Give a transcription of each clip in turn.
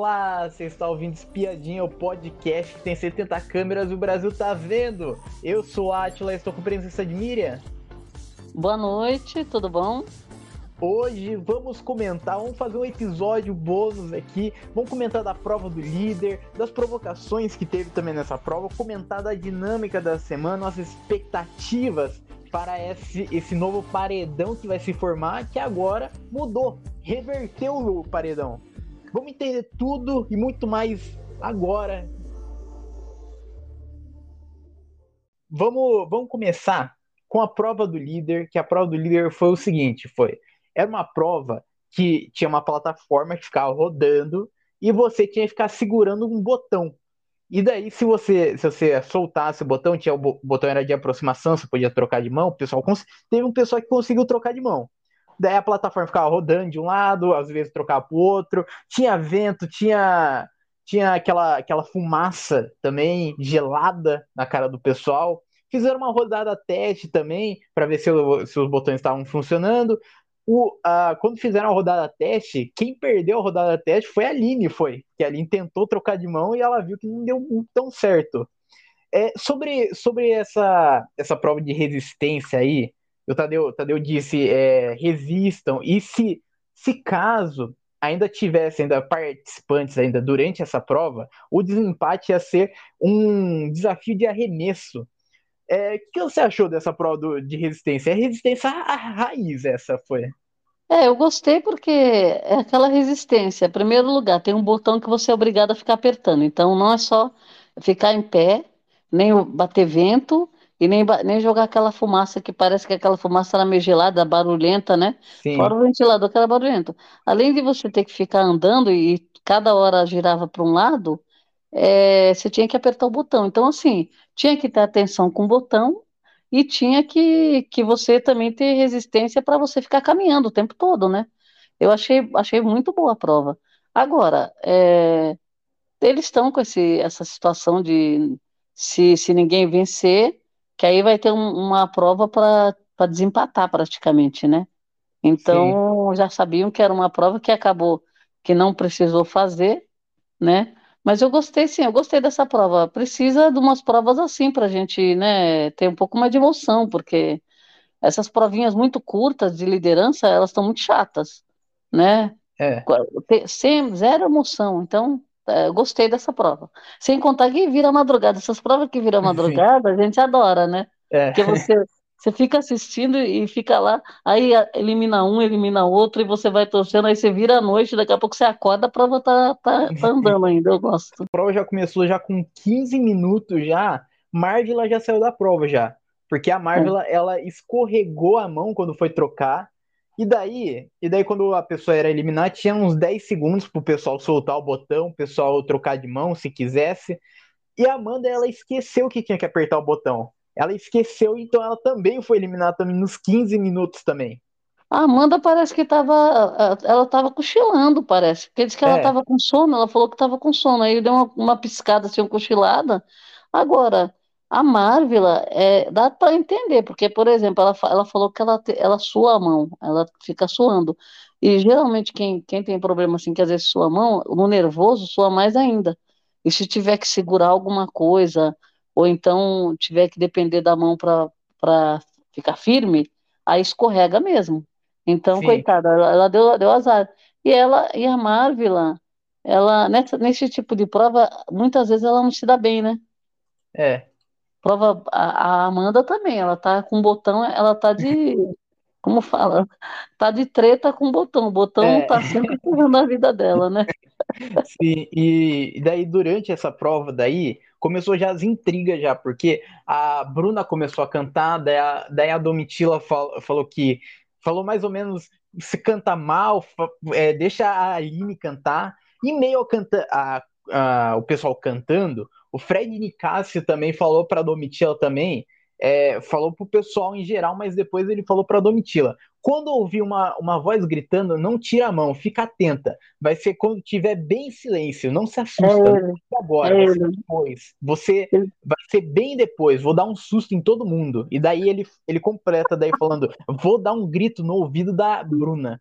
Olá, você está ouvindo Espiadinha, o podcast que tem 70 câmeras e o Brasil tá vendo. Eu sou a Atila, estou com presença de Miriam. Boa noite, tudo bom? Hoje vamos comentar, vamos fazer um episódio bônus aqui, vamos comentar da prova do líder, das provocações que teve também nessa prova, comentar da dinâmica da semana, nossas expectativas para esse, esse novo paredão que vai se formar, que agora mudou, reverteu o paredão. Vamos entender tudo e muito mais agora. Vamos, vamos começar com a prova do líder, que a prova do líder foi o seguinte, foi era uma prova que tinha uma plataforma que ficava rodando e você tinha que ficar segurando um botão. E daí, se você, se você soltasse o botão, tinha o botão era de aproximação, você podia trocar de mão, o pessoal teve um pessoal que conseguiu trocar de mão. Daí a plataforma ficava rodando de um lado, às vezes trocava para o outro, tinha vento, tinha tinha aquela, aquela fumaça também gelada na cara do pessoal. Fizeram uma rodada teste também para ver se, se os botões estavam funcionando. O, a, quando fizeram a rodada teste, quem perdeu a rodada teste foi a Aline, foi. Que a Aline tentou trocar de mão e ela viu que não deu tão certo. É, sobre sobre essa, essa prova de resistência aí, o Tadeu, Tadeu disse, é, resistam, e se, se caso ainda tivesse ainda participantes ainda durante essa prova, o desempate ia ser um desafio de arremesso. É, o que você achou dessa prova do, de resistência? É resistência à raiz essa foi. É, eu gostei porque é aquela resistência. Em primeiro lugar, tem um botão que você é obrigado a ficar apertando. Então, não é só ficar em pé, nem bater vento e nem, nem jogar aquela fumaça que parece que aquela fumaça era meio gelada, barulhenta, né? Sim. Fora o ventilador que era barulhento. Além de você ter que ficar andando e cada hora girava para um lado, é, você tinha que apertar o botão. Então, assim, tinha que ter atenção com o botão e tinha que, que você também ter resistência para você ficar caminhando o tempo todo, né? Eu achei, achei muito boa a prova. Agora, é, eles estão com esse, essa situação de se, se ninguém vencer, que aí vai ter um, uma prova para desempatar praticamente, né? Então, Sim. já sabiam que era uma prova que acabou que não precisou fazer, né? Mas eu gostei, sim, eu gostei dessa prova. Precisa de umas provas assim para a gente, né, ter um pouco mais de emoção, porque essas provinhas muito curtas de liderança, elas estão muito chatas, né? É. Sem zero emoção. Então, eu gostei dessa prova. Sem contar que vira madrugada. Essas provas que viram madrugada, a gente adora, né? É. Porque você você fica assistindo e fica lá, aí elimina um, elimina outro, e você vai torcendo, aí você vira à noite, daqui a pouco você acorda, a prova tá, tá, tá andando ainda, eu gosto. A prova já começou já com 15 minutos já, Marvila já saiu da prova já. Porque a Marvila, é. ela escorregou a mão quando foi trocar, e daí, e daí quando a pessoa era eliminada, tinha uns 10 segundos pro pessoal soltar o botão, o pessoal trocar de mão se quisesse. E a Amanda, ela esqueceu que tinha que apertar o botão ela esqueceu, então ela também foi eliminada também nos 15 minutos também. A Amanda parece que estava, ela estava cochilando, parece, porque disse que ela estava é. com sono, ela falou que estava com sono, aí deu uma, uma piscada assim, uma cochilada. Agora, a Marvila, é, dá para entender, porque, por exemplo, ela, ela falou que ela, ela sua a mão, ela fica suando. E geralmente quem, quem tem problema assim, que às vezes sua a mão, no nervoso, sua mais ainda. E se tiver que segurar alguma coisa, ou então tiver que depender da mão para ficar firme, aí escorrega mesmo. Então, Sim. coitada, ela, ela, deu, deu azar. E ela e a Marvila, ela nessa, nesse tipo de prova, muitas vezes ela não se dá bem, né? É. Prova a, a Amanda também, ela tá com botão, ela tá de como fala, tá de treta com o botão. O botão é. tá sempre correndo a vida dela, né? Sim, e daí durante essa prova daí, começou já as intrigas já, porque a Bruna começou a cantar, daí a, daí a Domitila fal, falou que falou mais ou menos se canta mal, é, deixa a Aline cantar, e meio canta, a, a, o pessoal cantando, o Fred Nicásio também falou para Domitila também é, falou pro pessoal em geral, mas depois ele falou para Domitila. Quando ouvir uma, uma voz gritando, não tira a mão, fica atenta. Vai ser quando tiver bem silêncio, não se assusta. É não agora, é vai ser depois. Você vai ser bem depois. Vou dar um susto em todo mundo. E daí ele, ele completa daí falando: vou dar um grito no ouvido da Bruna.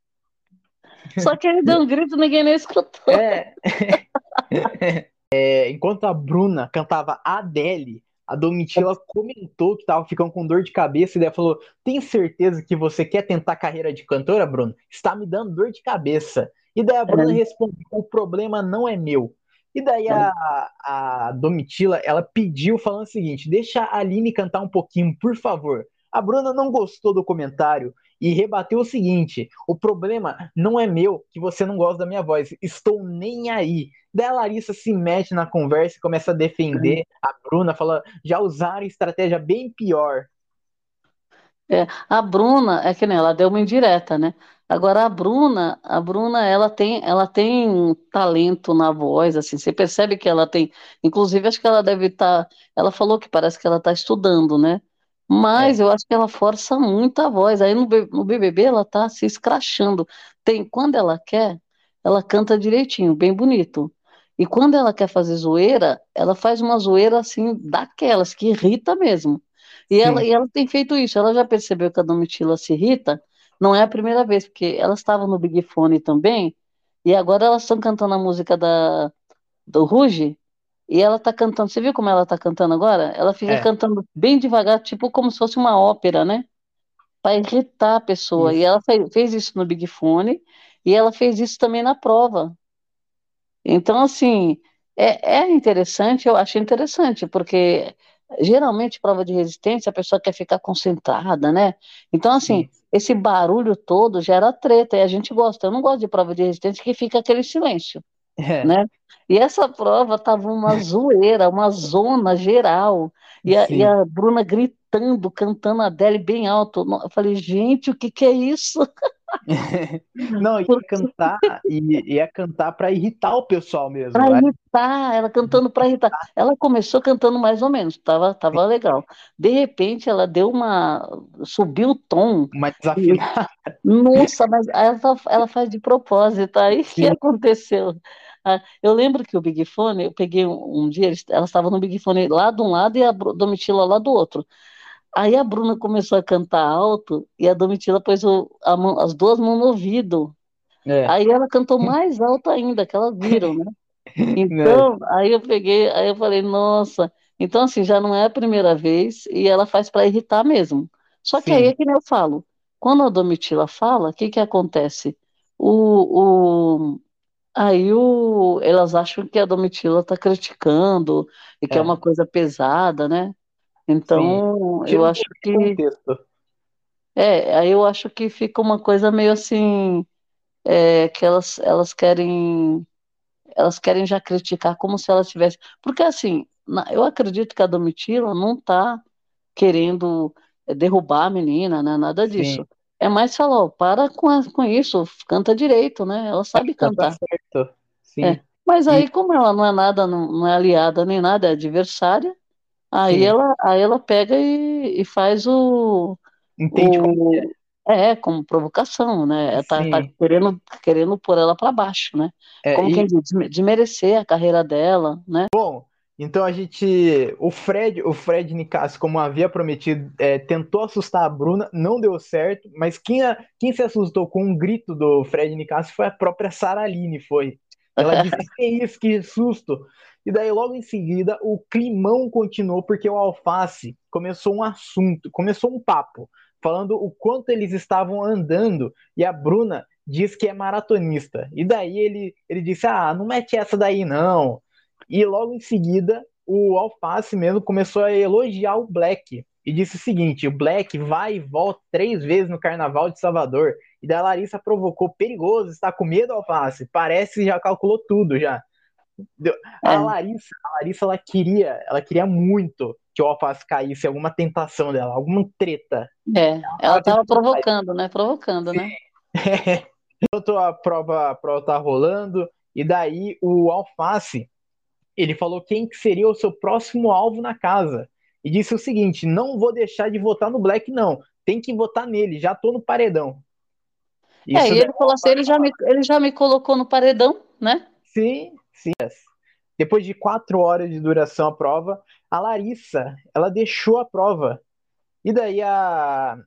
Só que ele deu um grito, ninguém nem escutou. É. é, enquanto a Bruna cantava Adele, a Domitila comentou que tava ficando com dor de cabeça e daí falou: Tem certeza que você quer tentar carreira de cantora, Bruno? Está me dando dor de cabeça. E daí a Bruna é. respondeu: O problema não é meu. E daí a, a Domitila, ela pediu falando o seguinte: Deixa a Aline cantar um pouquinho, por favor. A Bruna não gostou do comentário e rebateu o seguinte: o problema não é meu que você não gosta da minha voz, estou nem aí. Daí a Larissa se mete na conversa e começa a defender a Bruna, fala: já usaram estratégia bem pior. É, a Bruna, é que nem ela deu uma indireta, né? Agora a Bruna, a Bruna, ela tem, ela tem talento na voz, assim, você percebe que ela tem, inclusive acho que ela deve estar, tá, ela falou que parece que ela está estudando, né? Mas é. eu acho que ela força muito a voz. Aí no, no BBB ela tá se escrachando. Tem, quando ela quer, ela canta direitinho, bem bonito. E quando ela quer fazer zoeira, ela faz uma zoeira assim, daquelas, que irrita mesmo. E ela, e ela tem feito isso. Ela já percebeu que a Domitila se irrita. Não é a primeira vez, porque elas estavam no Big Fone também. E agora elas estão cantando a música da, do Ruge. E ela tá cantando, você viu como ela tá cantando agora? Ela fica é. cantando bem devagar, tipo como se fosse uma ópera, né? Para irritar a pessoa. Isso. E ela fez, fez, isso no Big Fone e ela fez isso também na prova. Então, assim, é, é interessante, eu acho interessante, porque geralmente prova de resistência a pessoa quer ficar concentrada, né? Então, assim, Sim. esse barulho todo gera treta e a gente gosta. Eu não gosto de prova de resistência que fica aquele silêncio, é. né? E essa prova tava uma zoeira, uma zona geral. E a, e a, Bruna gritando, cantando a Adele bem alto. Eu falei, gente, o que, que é isso? Não, ia cantar, ia, ia cantar para irritar o pessoal mesmo. Para né? irritar, ela cantando para irritar. Ela começou cantando mais ou menos, tava, tava legal. De repente, ela deu uma. subiu o tom. Uma desafinada. Nossa, mas ela, ela faz de propósito. Aí o que aconteceu? Ah, eu lembro que o Big Fone, eu peguei um, um dia, elas estavam no Big Fone lá de um lado e a Domitila lá do outro. Aí a Bruna começou a cantar alto e a Domitila pôs o, mão, as duas mãos no ouvido. É. Aí ela cantou mais alto ainda, que elas viram, né? Então, é. aí eu peguei, aí eu falei, nossa, então assim, já não é a primeira vez e ela faz para irritar mesmo. Só que Sim. aí é que nem eu falo, quando a Domitila fala, o que que acontece? O, o, Aí o, elas acham que a Domitila está criticando e que é. é. uma coisa pesada, né? Então, Sim. eu acho que. Contexto. É, aí eu acho que fica uma coisa meio assim, é, que elas, elas querem. Elas querem já criticar como se elas tivessem. Porque assim, eu acredito que a Domitila não está querendo derrubar a menina, né? Nada disso. Sim. É mais falar, ó, para com, a, com isso, canta direito, né? Ela sabe cantar. Tá certo. Sim. É. Mas aí, como ela não é nada, não, não, é aliada nem nada, é adversária, aí ela, aí ela pega e, e faz o. Entende o, como é. é, como provocação, né? Tá, tá, querendo, querendo pôr ela para baixo, né? É, como e... quem diz, desmerecer a carreira dela, né? Bom, então a gente. O Fred, o Fred Nicasso, como havia prometido, é, tentou assustar a Bruna, não deu certo, mas quem, quem se assustou com um grito do Fred Nicasso foi a própria Saraline, foi. Ela disse, que isso, que susto. E daí, logo em seguida, o climão continuou, porque o Alface começou um assunto, começou um papo, falando o quanto eles estavam andando, e a Bruna diz que é maratonista. E daí ele, ele disse: Ah, não mete essa daí, não e logo em seguida, o Alface mesmo começou a elogiar o Black. E disse o seguinte: o Black vai e volta três vezes no carnaval de Salvador. E da Larissa provocou perigoso, está com medo, Alface? Parece que já calculou tudo já. A é. Larissa, a Larissa ela queria, ela queria muito que o Alface caísse alguma tentação dela, alguma treta. É, ela estava provocando, né? Provocando, Sim. né? Enquanto a prova, a prova tá rolando, e daí o Alface ele falou quem seria o seu próximo alvo na casa. E disse o seguinte: não vou deixar de votar no Black, não. Tem que votar nele, já tô no paredão. Isso é, e ele falou assim: ele já, me, ele já me colocou no paredão, né? Sim, sim. Depois de quatro horas de duração a prova, a Larissa, ela deixou a prova. E daí a,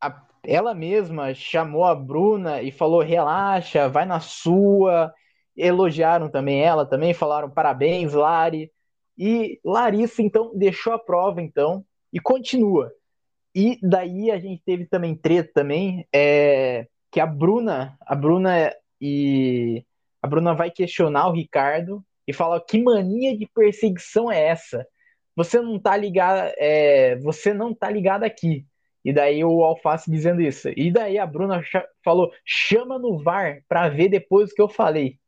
a, ela mesma chamou a Bruna e falou: relaxa, vai na sua, elogiaram também ela, também falaram parabéns, Lari. E Larissa, então, deixou a prova, então, e continua. E daí a gente teve também treta também, é, que a Bruna, a Bruna e a Bruna vai questionar o Ricardo e fala que mania de perseguição é essa? Você não tá ligado, é, você não tá ligado aqui. E daí o Alface dizendo isso. E daí a Bruna falou: chama no VAR para ver depois o que eu falei.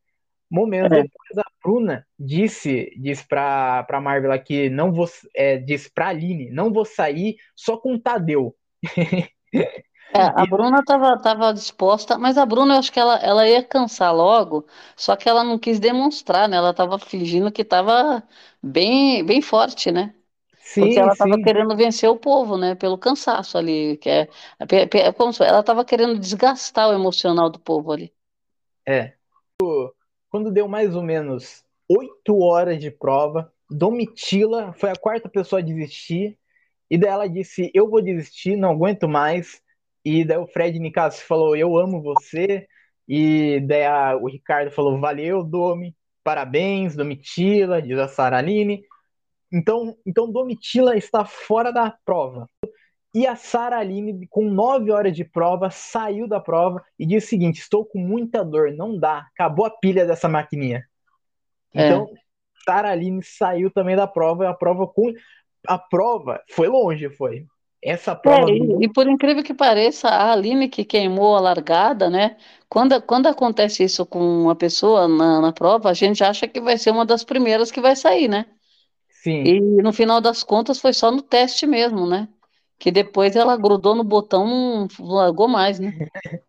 Momento é. depois a Bruna disse, disse pra, pra Marvel que não vou. É, disse pra Aline, não vou sair só com o Tadeu. É, a Bruna estava tava disposta, mas a Bruna, eu acho que ela, ela ia cansar logo, só que ela não quis demonstrar, né? Ela estava fingindo que estava bem, bem forte, né? Sim, Porque ela estava querendo vencer o povo, né? Pelo cansaço ali, que é, é como se- ela estava querendo desgastar o emocional do povo ali. É. Quando deu mais ou menos oito horas de prova, Domitila foi a quarta pessoa a desistir. E daí ela disse: Eu vou desistir, não aguento mais. E daí o Fred Nicasso falou: Eu amo você. E daí a- o Ricardo falou: Valeu, Domi, parabéns, Domitila, diz a Saraline. Então, então Domitila está fora da prova. E a Sara Aline, com nove horas de prova, saiu da prova e disse o seguinte: Estou com muita dor, não dá, acabou a pilha dessa maquininha. É. Então, Sara Aline saiu também da prova, e a prova com a prova foi longe, foi. Essa É, prova do e, e por incrível que pareça, a Aline que queimou a largada, né? Quando, quando acontece isso com uma pessoa na, na prova, a gente acha que vai ser uma das primeiras que vai sair, né? sim, E no final das contas foi só no teste mesmo, né? Que depois ela grudou no botão, não largou mais, né?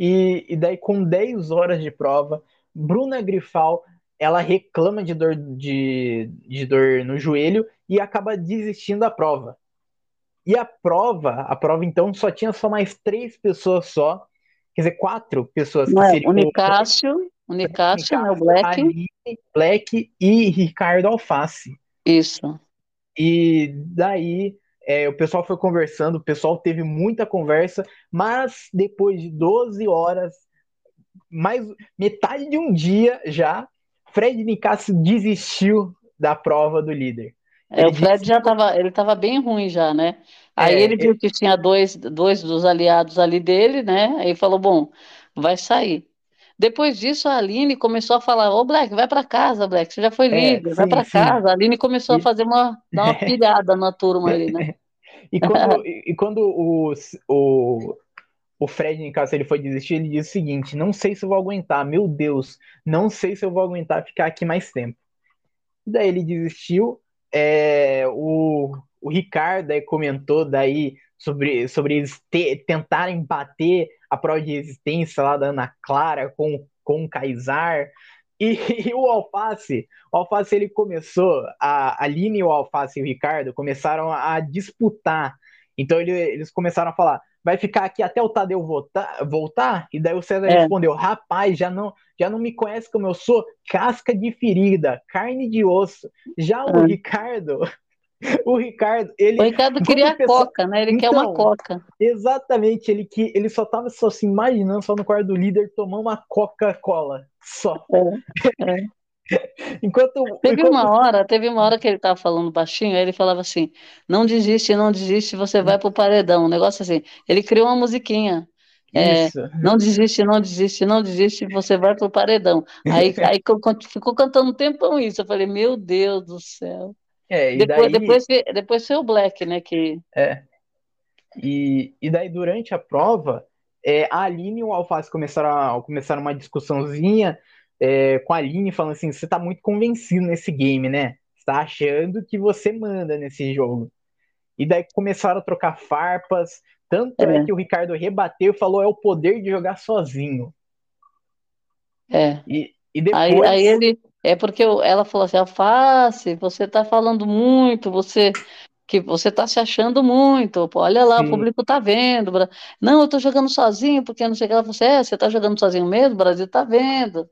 e, e daí com 10 horas de prova, Bruna Grifal, ela reclama de dor de, de dor no joelho e acaba desistindo da prova. E a prova, a prova então só tinha só mais três pessoas só, quer dizer, quatro pessoas que Não é? seriam O Nicásio, o Nicásio, né? O Black, Aline, Black e Ricardo Alface. isso. E daí é, o pessoal foi conversando, o pessoal teve muita conversa, mas depois de 12 horas, mais metade de um dia já, Fred Nicásio desistiu da prova do líder. É, Ele o Fred disse já estava, ele estava bem ruim já, né? Aí É, ele viu que tinha dois, dois dos aliados ali dele, né? Aí falou, bom, vai sair. Depois disso, a Aline começou a falar, ô Black, vai para casa, Black, você já foi é, líder, vai sim, para casa. A Aline começou a fazer uma, dar uma pilhada na turma ali, né? e quando, e quando o, o, o Fred Nicásio ele foi desistir, ele disse o seguinte: não sei se eu vou aguentar, meu Deus, não sei se eu vou aguentar ficar aqui mais tempo. Daí ele desistiu. é, o, o Ricardo aí comentou daí sobre, sobre eles te- tentarem bater a prova de resistência lá da Ana Clara com, com o Kaysar. E, e o Alface, o Alface ele começou, a a Aline, o Alface e o Ricardo começaram a disputar. Então ele- eles começaram a falar: vai ficar aqui até o Tadeu voltar, voltar? E daí o César É, respondeu: rapaz, já não, já não me conhece como eu sou, casca de ferida, carne de osso. Já o é. Ricardo, o Ricardo, O ele. Ricardo Quando queria o a coca, né? Ele quer uma Então, coca. exatamente, ele, que, ele só tava só se imaginando, só no quarto do líder, tomar uma Coca-Cola. Só. É, é. Enquanto, Teve enquanto uma hora, teve uma hora que ele estava falando baixinho, aí ele falava assim: não desiste, não desiste, você vai pro paredão. Um negócio assim. Ele criou uma musiquinha. É, não desiste, não desiste, não desiste, você vai pro paredão. Aí, aí co- co- ficou cantando um tempão isso. Eu falei, meu Deus do céu. É, e Depois, daí. depois, depois foi o Black, né? Que, É, e, e daí, durante a prova, é, a Aline e o Alface começaram, a, começaram uma discussãozinha é, com a Aline, falando assim: você tá muito convencido nesse game, né? Você tá achando que você manda nesse jogo. E daí começaram a trocar farpas. Tanto é é, que o Ricardo rebateu e falou: é o poder de jogar sozinho. é. E, e Aí, aí depois. ele. É porque eu- ela falou assim: Alface, você tá falando muito, você. que você está se achando muito, pô, olha lá, o Sim, público está vendo. Não, eu estou jogando sozinho, porque não sei o que. Ela falou assim, é, você está jogando sozinho mesmo? O Brasil está vendo.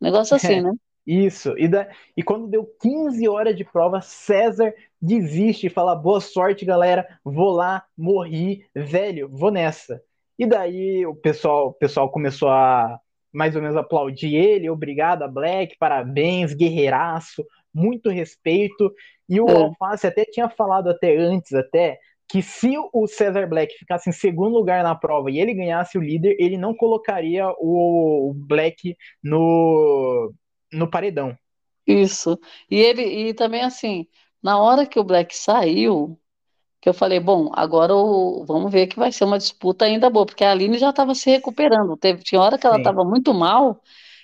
Negócio assim, é, né? isso. E, da, e quando deu 15 horas de prova, César desiste e fala: boa sorte, galera. Vou lá, morri, velho, vou nessa. E daí o pessoal, o pessoal começou a mais ou menos aplaudir ele, obrigado Black, parabéns, guerreiraço, muito respeito. E o é. Alface até tinha falado até antes, até, que se o Cesar Black ficasse em segundo lugar na prova e ele ganhasse o líder, ele não colocaria o Black no, no paredão. Isso. E ele e também assim, na hora que o Black saiu, que eu falei, bom, agora o, vamos ver que vai ser uma disputa ainda boa, porque a Aline já estava se recuperando. Teve, tinha hora que ela estava muito mal,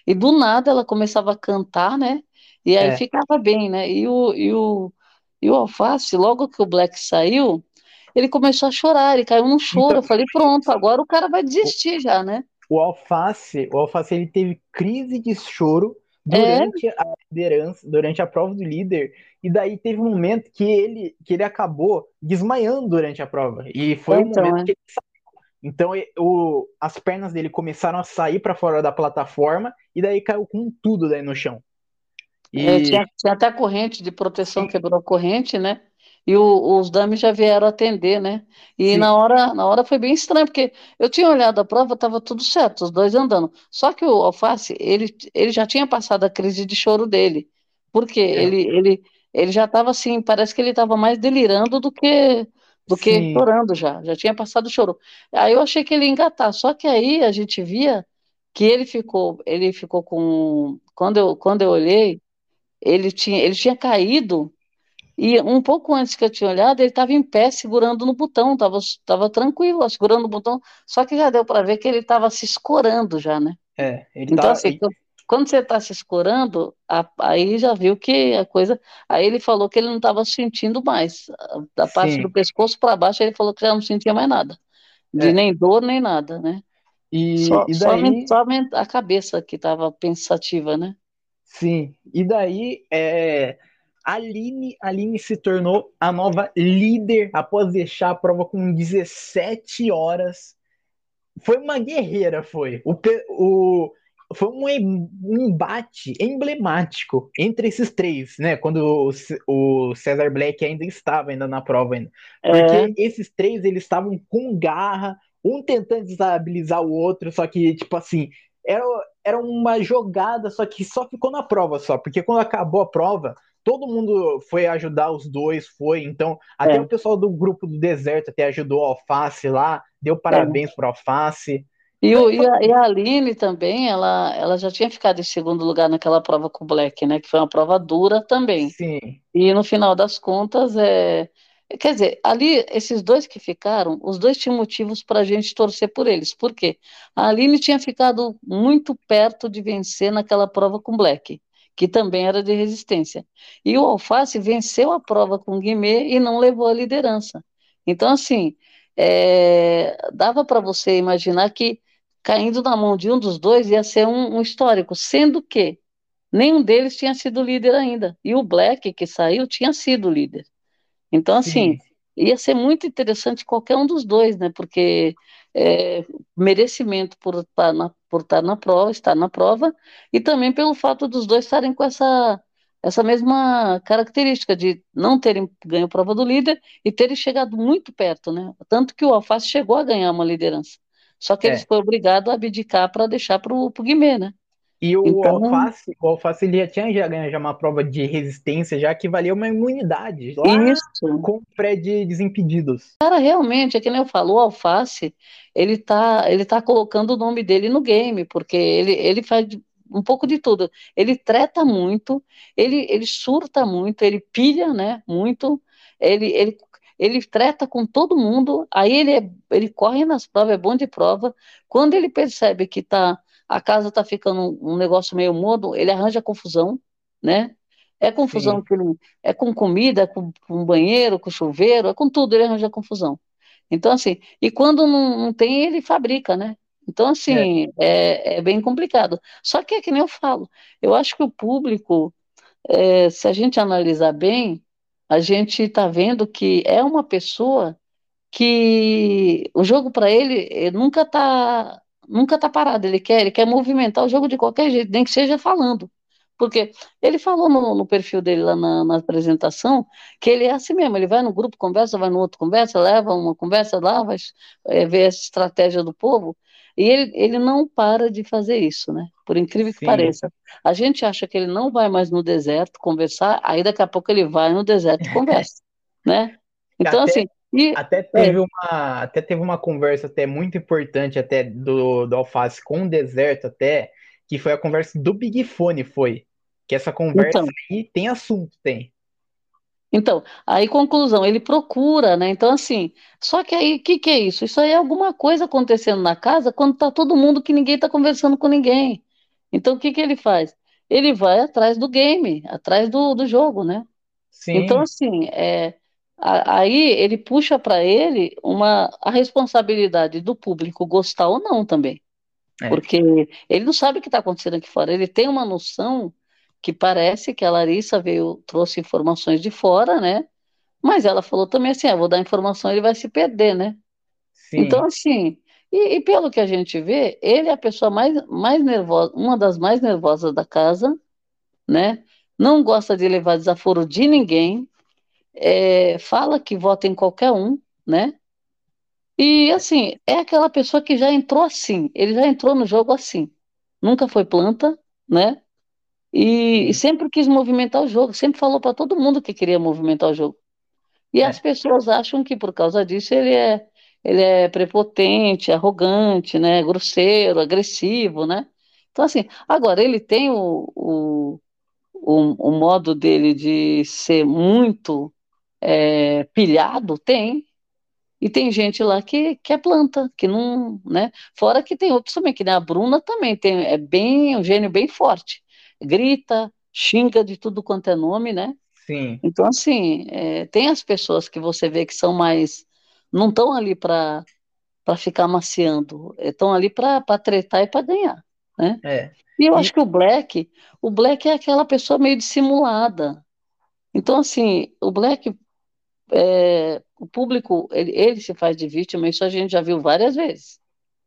e do nada ela começava a cantar, né? E aí é. ficava bem, né? E o, e, o, e o Alface, logo que o Black saiu, ele começou a chorar, ele caiu num choro. Então, eu falei, pronto, agora o cara vai desistir já, né? O Alface, o Alface ele teve crise de choro durante é? a liderança, durante a prova do líder, e daí teve um momento que ele, que ele acabou desmaiando durante a prova. E foi então, o momento é. que ele saiu. Então o, as pernas dele começaram a sair para fora da plataforma e daí caiu com tudo daí no chão. E... É, tinha, tinha até corrente de proteção, quebrou a corrente, né? E o, os dames já vieram atender, né? E na hora, na hora foi bem estranho, porque eu tinha olhado a prova, estava tudo certo, os dois andando. Só que o Alface, ele, ele já tinha passado a crise de choro dele. Porque é. ele, ele, ele já estava assim, parece que ele estava mais delirando do que do que Sim. chorando já, já tinha passado o choro. Aí eu achei que ele ia engatar, só que aí a gente via que ele ficou, ele ficou com quando eu quando eu olhei, ele tinha ele tinha caído e um pouco antes que eu tinha olhado, ele estava em pé segurando no botão, estava tava tranquilo, segurando no botão, só que já deu para ver que ele estava se escorando já, né? É, ele então, tá... assim, quando você está se escorando, a, aí já viu que a coisa. Aí ele falou que ele não estava sentindo mais. Da parte Sim. do pescoço para baixo, ele falou que já não sentia mais nada. De é. nem dor, nem nada, né? E, só, e daí... só, a cabeça que estava pensativa, né? Sim, e daí é, Aline, Aline se tornou a nova líder após deixar a prova com 17 horas. Foi uma guerreira, foi. O, o, foi um, embate emblemático entre esses três, né? Quando o, o Cesar Black ainda estava ainda na prova ainda. Porque é. esses três eles estavam com garra, um tentando desestabilizar o outro, só que, tipo assim, era, era uma jogada, só que só ficou na prova só, porque quando acabou a prova, todo mundo foi ajudar os dois, foi. Então, até é. o pessoal do grupo do deserto até ajudou o Alface lá, deu parabéns é. para o Alface. E, o, e, a, e, a, Aline também, ela, ela já tinha ficado em segundo lugar naquela prova com o Black, né? Que foi uma prova dura também. Sim. E no final das contas, é, quer dizer, ali, esses dois que ficaram, os dois tinham motivos para a gente torcer por eles. Por quê? A Aline tinha ficado muito perto de vencer naquela prova com o Black que também era de resistência. E o Alface venceu a prova com o Guimê e não levou a liderança. Então, assim, é, dava para você imaginar que caindo na mão de um dos dois ia ser um, um, histórico, sendo que nenhum deles tinha sido líder ainda. E o Black, que saiu, tinha sido líder. Então, assim, Sim. Ia ser muito interessante qualquer um dos dois, né? Porque é, merecimento por estar, na, por estar na prova, estar na prova, e também pelo fato dos dois estarem com essa, essa mesma característica de não terem ganho a prova do líder e terem chegado muito perto, né? Tanto que o Alface chegou a ganhar uma liderança. Só que é. ele foi obrigado a abdicar para deixar para o Guimê, né? E o então, Alface, o Alface ele já tinha já ganho já uma prova de resistência, já que valia uma imunidade. Lá isso. Com Fred Desimpedidos. Cara, realmente, é que nem eu falo, o Alface, ele tá, ele tá colocando o nome dele no game, porque ele, ele faz um pouco de tudo. Ele treta muito, ele, ele surta muito, ele pilha, né, muito, ele, ele, ele treta com todo mundo, aí ele, é, ele corre nas provas, é bom de prova, quando ele percebe que tá a casa está ficando um, negócio meio mudo, ele arranja confusão, né? É confusão que ele, é com comida, é com, com banheiro, com chuveiro, é com tudo, ele arranja confusão. Então, assim, e quando não, não tem, ele fabrica, né? Então, assim, é. É, é. bem complicado. Só que é que nem eu falo, eu acho que o público, é, se a gente analisar bem, a gente está vendo que é uma pessoa que o jogo para ele nunca está nunca está parado, ele quer, ele quer movimentar o jogo de qualquer jeito, nem que seja falando. Porque ele falou no, no perfil dele lá na, na, apresentação que ele é assim mesmo, ele vai no grupo, conversa, vai no outro, conversa, leva uma conversa lá, vai é, ver essa estratégia do povo. E ele, ele não para de fazer isso, né? Por incrível que Sim. pareça. A gente acha que ele não vai mais no deserto conversar, aí daqui a pouco ele vai no deserto e conversa, né? Então, assim, e, até é, teve uma, até teve uma conversa até muito importante até do, do Alface com o Deserto até, que foi a conversa do Big Fone, foi. Que essa conversa então, aí tem assunto, tem. Então, aí conclusão, ele procura, né? Então, assim, só que aí, o que que é isso? Isso aí é alguma coisa acontecendo na casa quando tá todo mundo que ninguém tá conversando com ninguém. Então, o que que ele faz? Ele vai atrás do game, atrás do, do jogo, né? Então, Sim, assim, é, aí ele puxa para ele uma, a responsabilidade do público gostar ou não também. é. Porque ele não sabe o que está acontecendo aqui fora. Ele tem uma noção que parece que a Larissa veio, trouxe informações de fora, né? Mas ela falou também assim, ah, vou dar informação, ele vai se perder, né? Então, Sim, assim, e, e pelo que a gente vê, ele é a pessoa mais, mais nervosa, uma das mais nervosas da casa, né? Não gosta de levar desaforo de ninguém, é, fala que vota em qualquer um, né? E assim, é aquela pessoa que já entrou assim, ele já entrou no jogo assim, nunca foi planta, né? E, e sempre quis movimentar o jogo, sempre falou para todo mundo que queria movimentar o jogo. E as É, pessoas acham que por causa disso ele é, ele é prepotente, arrogante, né? Grosseiro, agressivo, né? Então, assim, agora ele tem o, o, o, o modo dele de ser muito é, pilhado, tem. E tem gente lá que, que é planta, que não, né? Fora que tem outros também, que nem a Bruna também tem, é bem, um gênio bem forte. Grita, xinga de tudo quanto é nome, né? sim, Então, assim, é, tem as pessoas que você vê que são mais, não estão ali para ficar maciando, estão ali para tretar e para ganhar, né? é. E eu acho E que o Black, o Black é aquela pessoa meio dissimulada. Então, assim, o Black é, o público, ele, ele se faz de vítima, isso a gente já viu várias vezes,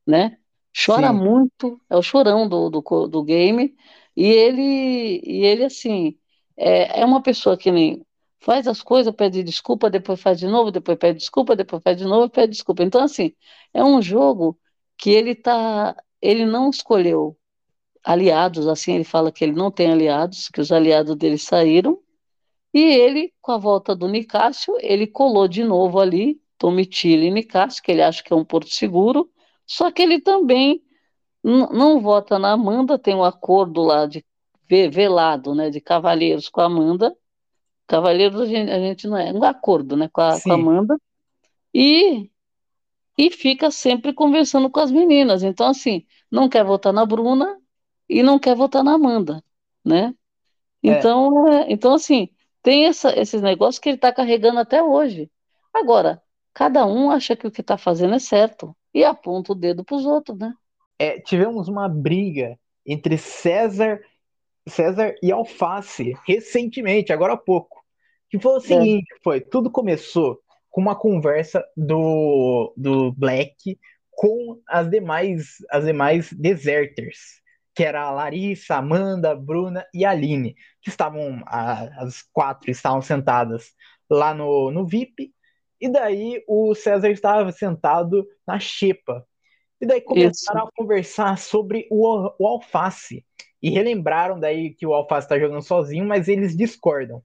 né? Chora sim, muito, é o chorão do, do, do game, e ele, e ele assim, é, é uma pessoa que nem faz as coisas, pede desculpa, depois faz de novo, depois pede desculpa, depois faz de novo, pede desculpa. Então, assim, é um jogo que ele tá, ele não escolheu aliados, assim, ele fala que ele não tem aliados, que os aliados dele saíram, e ele, com a volta do Nicásio, ele colou de novo ali, Domitila e Nicásio, que ele acha que é um porto seguro, só que ele também não vota na Amanda, tem um acordo lá de ve- velado, né, de cavalheiros com a Amanda, cavalheiros a gente, a gente não é, um acordo, né, com a, com a Amanda, e, e fica sempre conversando com as meninas, então assim, não quer votar na Bruna e não quer votar na Amanda, né? é. Então, é, então assim, tem essa- esses negócios que ele está carregando até hoje. Agora, cada um acha que o que está fazendo é certo e aponta o dedo para os outros, né? É, tivemos uma briga entre César, César e Alface recentemente, agora há pouco. Que foi o É, seguinte, foi, tudo começou com uma conversa do, do Black com as demais, as demais deserters, que era a Larissa, Amanda, a Bruna e a Aline, que estavam, a- as quatro estavam sentadas lá no, no VIP, e daí o César estava sentado na xepa. E daí isso, começaram a conversar sobre o, o Alface. E relembraram daí que o Alface está jogando sozinho, mas eles discordam.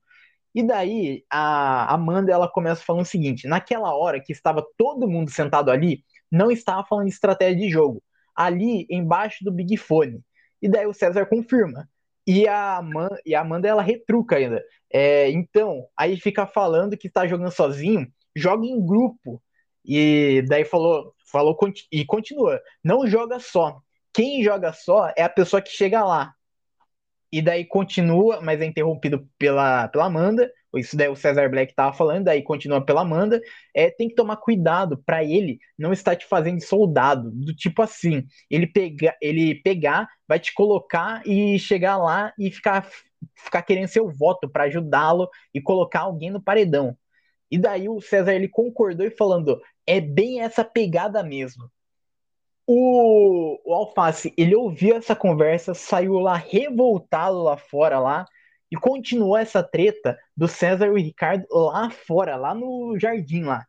E daí a Amanda ela começa falando o seguinte: naquela hora que estava todo mundo sentado ali, não estava falando de estratégia de jogo. Ali embaixo do Big Fone. E daí o César confirma. E a, Amanda, e a Amanda ela retruca ainda. É, então, aí fica falando que está jogando sozinho, joga em grupo. E daí falou, falou e continua: não joga só. Quem joga só é a pessoa que chega lá. E daí continua, mas é interrompido pela, pela Amanda. Isso daí o Cesar Black tava falando, daí continua pela Amanda. É, tem que tomar cuidado para ele não estar te fazendo soldado, do tipo assim, ele pega, ele pegar, vai te colocar e chegar lá e ficar ficar querendo seu voto para ajudá-lo e colocar alguém no paredão. E daí o César ele concordou e falando, é bem essa pegada mesmo. O, o Alface, ele ouviu essa conversa, saiu lá revoltado lá fora lá e continuou essa treta do César e o Ricardo lá fora, lá no jardim lá.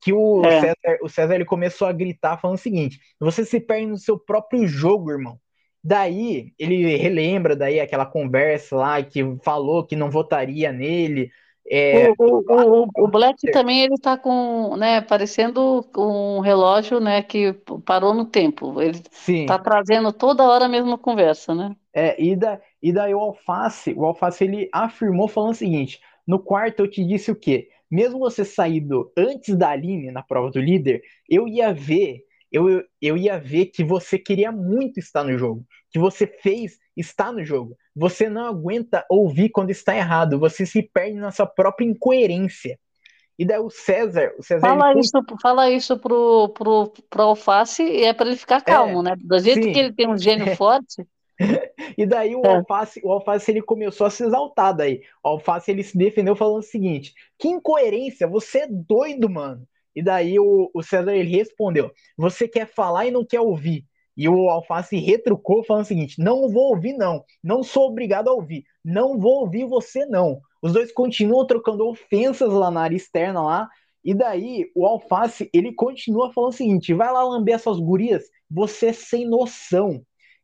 que o, é. César, o César ele começou a gritar falando o seguinte: você se perde no seu próprio jogo, irmão. Daí ele relembra daí aquela conversa lá que falou que não votaria nele. É, o, o, o, o, Black também ele tá com, né, parecendo um relógio, né, que parou no tempo. Ele Sim. tá trazendo toda hora a mesma conversa, né? É, e, da, e daí o Alface, o Alface ele afirmou falando o seguinte: no quarto eu te disse o quê? Mesmo você saído antes da Aline na prova do líder, eu ia ver eu, eu ia ver que você queria muito estar no jogo, que você fez estar no jogo. Você não aguenta ouvir quando está errado, você se perde na sua própria incoerência. E daí o César, o César fala ele... isso, fala isso pro, pro, pro Alface e é para ele ficar calmo, é, né? Do jeito sim. que ele tem um gênio é. forte. e daí o é. Alface, o Alface ele começou a se exaltar daí. O Alface ele se defendeu falando o seguinte: "Que incoerência, você é doido, mano. E daí o, o César ele respondeu: Você quer falar e não quer ouvir. E o Alface retrucou falando o seguinte: Não vou ouvir, não. Não sou obrigado a ouvir. Não vou ouvir você, não. Os dois continuam trocando ofensas lá na área externa lá. E daí o Alface ele continua falando o seguinte: Vai lá lamber essas gurias. Você é sem noção.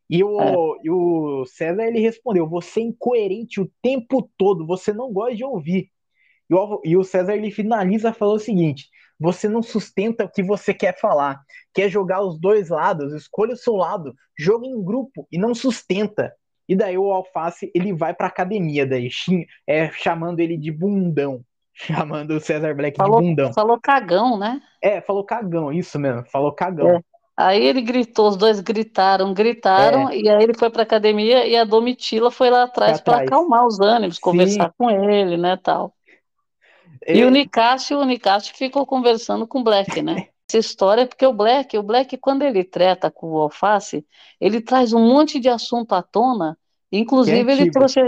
E o, é. e o César ele respondeu: Você é incoerente o tempo todo. Você não gosta de ouvir. E o, e o César ele finaliza falando o seguinte: você não sustenta o que você quer falar. Quer jogar os dois lados, escolha o seu lado, joga em grupo e não sustenta. E daí o Alface ele vai pra academia, daí, é, chamando ele de bundão. Chamando o Cesar Black falou, de bundão. Falou cagão, né? É, falou cagão, isso mesmo, falou cagão. É. Aí ele gritou, os dois gritaram, gritaram, é. e aí ele foi pra academia e a Domitila foi lá atrás para acalmar os ânimos, Sim. conversar com ele, né, tal. E o Nicásio, o Nicásio ficou conversando com o Black, né? Essa história, porque o Black, o Black, quando ele treta com o Alface, ele traz um monte de assunto à tona, inclusive ele trouxe,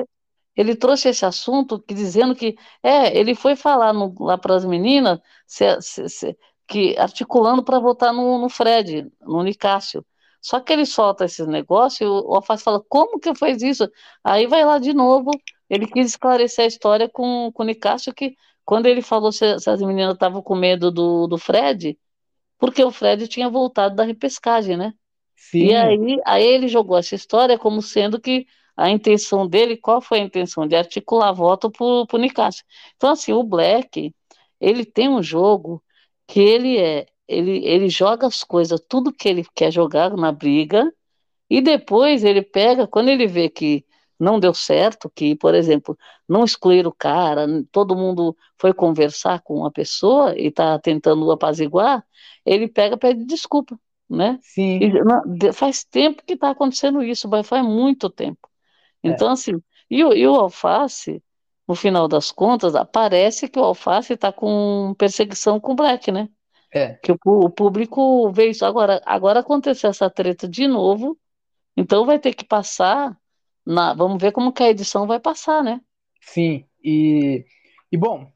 ele trouxe esse assunto que, dizendo que, é, ele foi falar no, lá para as meninas, se, se, se, que articulando para votar no, no Fred, no Nicásio. Só que ele solta esse negócio e o Alface fala, como que fez isso? Aí vai lá de novo, ele quis esclarecer a história com, com o Nicásio, que quando ele falou se, se as meninas estavam com medo do, do Fred, porque o Fred tinha voltado da repescagem, né? Sim. E aí, aí ele jogou essa história como sendo que a intenção dele, qual foi a intenção? De articular voto pro, pro Nicásio. Então, assim, o Black, ele tem um jogo que ele é, ele, ele joga as coisas, tudo que ele quer jogar na briga, e depois ele pega, quando ele vê que não deu certo, que, por exemplo, não excluir o cara, todo mundo foi conversar com uma pessoa e está tentando apaziguar, ele pega e pede desculpa, né? Sim. E, não, faz tempo que está acontecendo isso, mas faz muito tempo. É. Então, é. assim, e o, e o Alface, no final das contas, parece que o Alface está com perseguição com o Black, né? É. Que o, o público vê isso. Agora, agora aconteceu essa treta de novo, então vai ter que passar na, vamos ver como que a edição vai passar, né? Sim, e, e bom,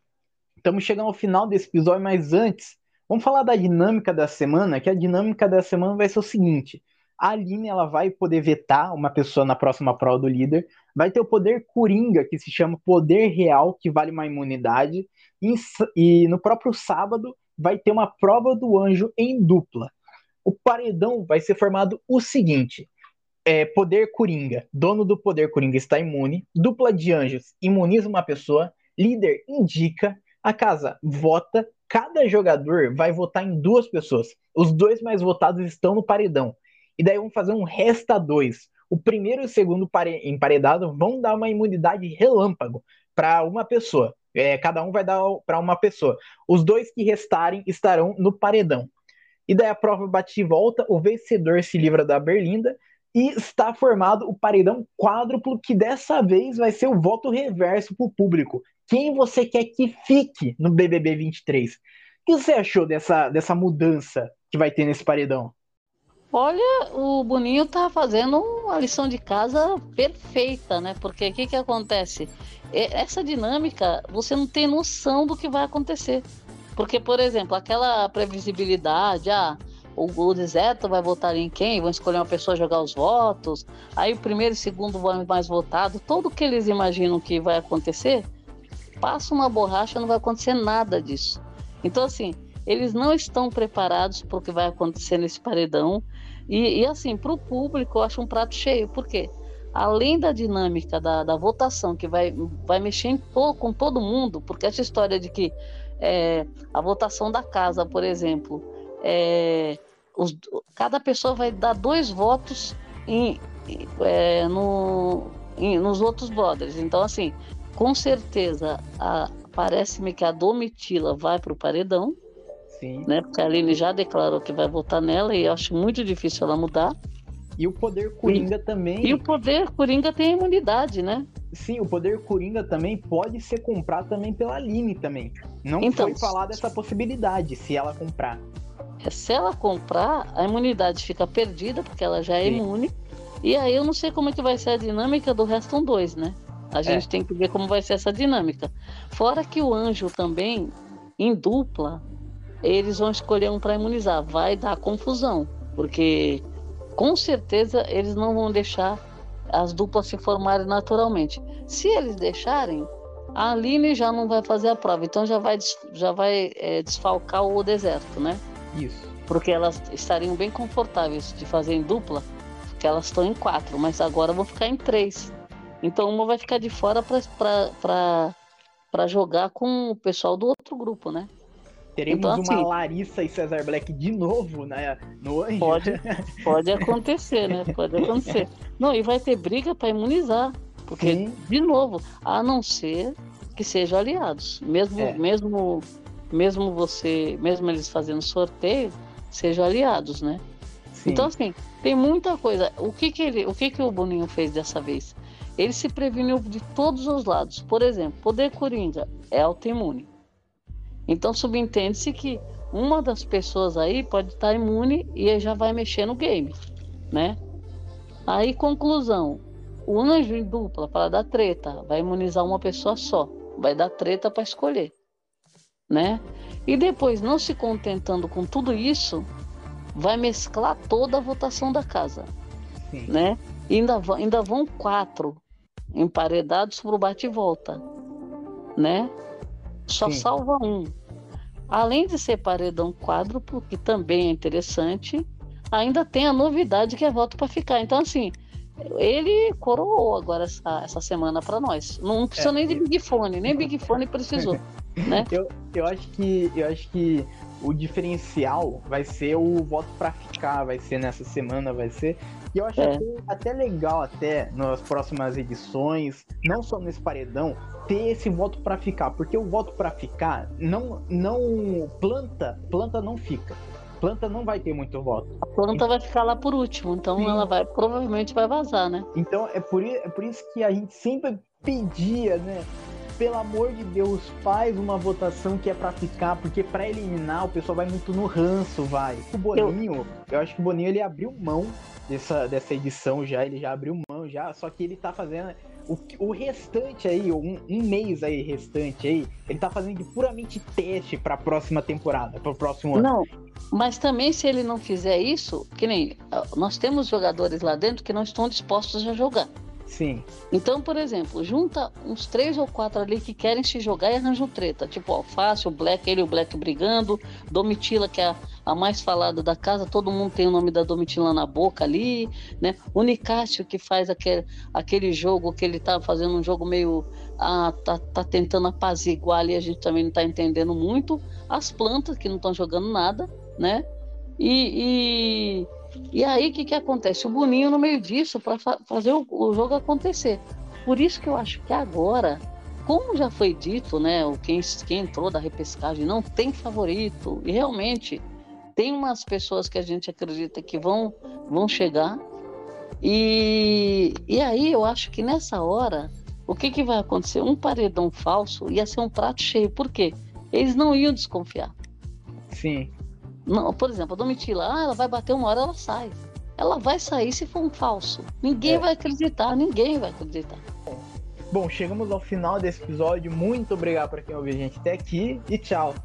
estamos chegando ao final desse episódio, mas antes, vamos falar da dinâmica da semana, que a dinâmica da semana vai ser o seguinte, a Aline ela vai poder vetar uma pessoa na próxima prova do líder, vai ter o poder coringa, que se chama poder real, que vale uma imunidade, e, e no próprio sábado vai ter uma prova do anjo em dupla. O paredão vai ser formado o seguinte: é, poder coringa. Dono do poder coringa está imune. Dupla de anjos imuniza uma pessoa. Líder indica. A casa vota. Cada jogador vai votar em duas pessoas. Os dois mais votados estão no paredão. E daí vão fazer um resta dois. O primeiro e o segundo emparedado vão dar uma imunidade relâmpago para uma pessoa. É, cada um vai dar para uma pessoa. Os dois que restarem estarão no paredão. E daí a prova bate e volta, o vencedor se livra da Berlinda e está formado o paredão quádruplo, que dessa vez vai ser o voto reverso para o público. Quem você quer que fique no BBB 23? O que você achou dessa, dessa mudança que vai ter nesse paredão? Olha, o Boninho tá fazendo uma lição de casa perfeita, né? Porque o que, que acontece? Essa dinâmica, você não tem noção do que vai acontecer. Porque, por exemplo, aquela previsibilidade, ah, o, deserto vai votar em quem? Vão escolher uma pessoa jogar os votos. Aí o primeiro e segundo vão mais votado. Tudo que eles imaginam que vai acontecer, passa uma borracha, não vai acontecer nada disso. Então, assim, eles não estão preparados para o que vai acontecer nesse paredão. E, e assim, para o público, eu acho um prato cheio, por quê? Além da dinâmica da, da votação, que vai, vai mexer to, com todo mundo, porque essa história de que é, a votação da casa, por exemplo, é, os, cada pessoa vai dar dois votos em, é, no, em, nos outros brothers. Então, assim, com certeza, parece-me que a Domitila vai para o paredão. Sim. Né, porque a Aline já declarou que vai votar nela e eu acho muito difícil ela mudar. E o poder Coringa e, também. E o poder Coringa tem imunidade, né? Sim, o poder Coringa também pode ser comprado também pela Aline também. Não então, foi falada essa possibilidade se ela comprar. É, se ela comprar, a imunidade fica perdida, porque ela já é Sim. imune. E aí eu não sei como é que vai ser a dinâmica do Reston 2, né? A gente é. tem que ver como vai ser essa dinâmica. Fora que o anjo também, em dupla, eles vão escolher um para imunizar. Vai dar confusão, porque com certeza eles não vão deixar as duplas se formarem naturalmente. Se eles deixarem, a Aline já não vai fazer a prova, então já vai, já vai é, desfalcar o deserto, né? Isso. Porque elas estariam bem confortáveis de fazer em dupla, porque elas estão em quatro, mas agora vão ficar em três. Então uma vai ficar de fora para jogar com o pessoal do outro grupo, né? Teremos então, assim, uma Larissa e Cesar Black de novo né, no Anjo. Pode, pode acontecer, né? Pode acontecer. Não, e vai ter briga para imunizar. Porque, Sim. de novo, a não ser que sejam aliados. Mesmo, é. mesmo, mesmo você, mesmo eles fazendo sorteio, sejam aliados, né? Sim. Então, assim, tem muita coisa. O que que, ele, o que que o Boninho fez dessa vez? Ele se preveniu de todos os lados. Por exemplo, poder coringa é autoimune. Então subentende-se que uma das pessoas aí pode estar imune e já vai mexer no game, né? Aí conclusão, o anjo em dupla para dar treta vai imunizar uma pessoa só, vai dar treta para escolher, né? E depois não se contentando com tudo isso, vai mesclar toda a votação da casa, Sim. né? E ainda, ainda vão quatro emparedados para o bate e volta, né? Só Sim. salva um. Além de ser paredão quádruplo, que também é interessante, ainda tem a novidade que é voto para ficar. Então, assim, ele coroou agora essa, essa semana para nós. Não precisou é, nem de Big Fone, nem Big Fone precisou. né? eu, eu, acho que, eu acho que o diferencial vai ser o voto para ficar, vai ser nessa semana, vai ser. E eu acho é. até, até, legal, até nas próximas edições, não só nesse paredão, ter esse voto para ficar, porque o voto para ficar não, não planta, planta não fica. Planta não vai ter muito voto. A planta vai ficar lá por último, então Sim. ela vai provavelmente vai vazar, né? Então é por, é por isso que a gente sempre pedia, né? Pelo amor de Deus, faz uma votação que é para ficar, porque para eliminar o pessoal vai muito no ranço, vai. O Boninho, eu, eu acho que o Boninho ele abriu mão dessa, dessa edição já, ele já abriu mão já, só que ele tá fazendo o, o restante aí, um, um mês aí restante aí, ele tá fazendo de puramente teste para a próxima temporada, para o próximo ano. Não, mas também se ele não fizer isso, que nem nós temos jogadores lá dentro que não estão dispostos a jogar. Sim. Então, por exemplo, junta uns três ou quatro ali que querem se jogar e arranjam treta. Tipo, Alface, o Black, ele e o Black brigando, Domitila, que é a, a, mais falada da casa, todo mundo tem o nome da Domitila na boca ali, né? O Nicásio, que faz aquele, aquele jogo que ele tá fazendo um jogo meio. Ah, tá, tá tentando apaziguar ali, a gente também não tá entendendo muito. As plantas, que não estão jogando nada, né? e, e e aí o que, que acontece? O Boninho no meio disso para fa fazer o, o, jogo acontecer. Por isso que eu acho que agora, como já foi dito, né, o quem, quem entrou da repescagem não tem favorito e realmente tem umas pessoas que a gente acredita que vão vão chegar e, e aí eu acho que nessa hora o que, que vai acontecer? Um paredão falso ia ser um prato cheio. Por quê? Eles não iam desconfiar. Sim. Não, por exemplo, a Domitila, ah, ela vai bater uma hora, ela sai. Ela vai sair se for um falso. Ninguém é. vai acreditar, ninguém vai acreditar. Bom, chegamos ao final desse episódio. Muito obrigado para quem ouviu a gente até aqui e tchau.